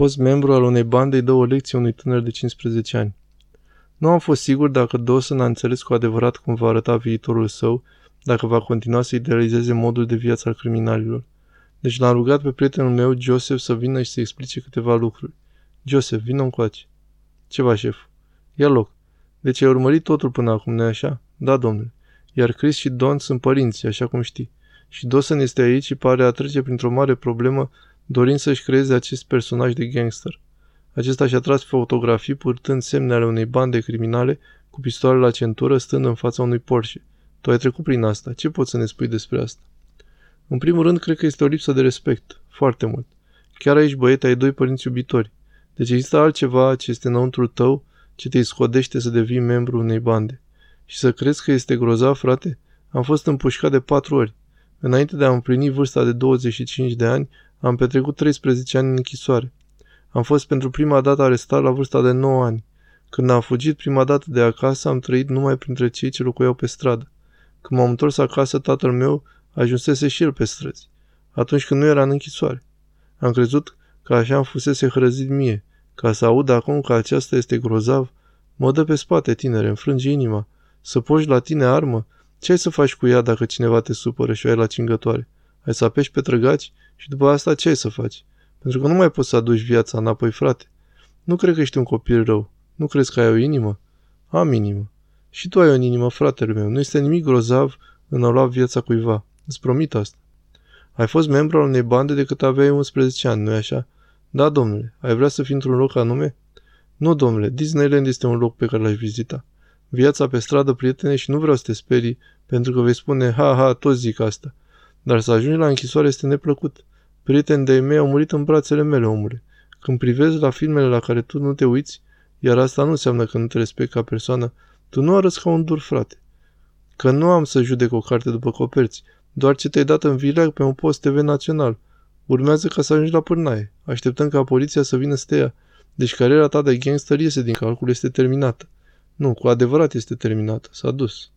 fost membru al unei bande îi dă o lecție unui tânăr de 15 ani. Nu am fost sigur dacă Dawson a înțeles cu adevărat cum va arăta viitorul său, dacă va continua să idealizeze modul de viață al criminalilor. Deci l-am rugat pe prietenul meu, Joseph, să vină și să explice câteva lucruri. Joseph, vină încoace. Ceva, șef. Ia loc. Deci ai urmărit totul până acum, nu așa? Da, domnule. Iar Chris și Don sunt părinți, așa cum știi. Și Dawson este aici și pare a trece printr-o mare problemă dorind să-și creeze acest personaj de gangster. Acesta și-a tras fotografii purtând semne ale unei bande criminale cu pistoale la centură stând în fața unui Porsche. Tu ai trecut prin asta. Ce poți să ne spui despre asta? În primul rând, cred că este o lipsă de respect. Foarte mult. Chiar aici, băiete, ai doi părinți iubitori. Deci există altceva ce este înăuntru tău, ce te scodește să devii membru unei bande. Și să crezi că este grozav, frate? Am fost împușcat de patru ori. Înainte de a împlini vârsta de 25 de ani, am petrecut 13 ani în închisoare. Am fost pentru prima dată arestat la vârsta de 9 ani. Când am fugit prima dată de acasă, am trăit numai printre cei ce locuiau pe stradă. Când m-am întors acasă, tatăl meu ajunsese și el pe străzi. Atunci când nu era în închisoare. Am crezut că așa am fusese hrăzit mie. Ca să aud acum că aceasta este grozav, mă dă pe spate, tinere, înfrânge inima. Să poși la tine armă? Ce ai să faci cu ea dacă cineva te supără și o ai la cingătoare? Ai să apeși pe trăgaci și după asta ce ai să faci? Pentru că nu mai poți să aduci viața înapoi, frate. Nu cred că ești un copil rău. Nu crezi că ai o inimă? Am inimă. Și tu ai o inimă, fratele meu. Nu este nimic grozav în a lua viața cuiva. Îți promit asta. Ai fost membru al unei bande de cât aveai 11 ani, nu-i așa? Da, domnule. Ai vrea să fii într-un loc anume? Nu, domnule. Disneyland este un loc pe care l-aș vizita. Viața pe stradă, prietene, și nu vreau să te sperii, pentru că vei spune, ha, ha, toți zic asta. Dar să ajungi la închisoare este neplăcut. Prieteni de-ai mei au murit în brațele mele, omule. Când privezi la filmele la care tu nu te uiți, iar asta nu înseamnă că nu te respecti ca persoană, tu nu arăți ca un dur, frate. Că nu am să judec o carte după coperți, doar ce te-ai dat în vileag pe un post TV național. Urmează ca să ajungi la pârnaie. Așteptăm ca poliția să vină să te ia. Deci cariera ta de gangster iese din calcul, este terminată. Nu, cu adevărat este terminată. S-a dus.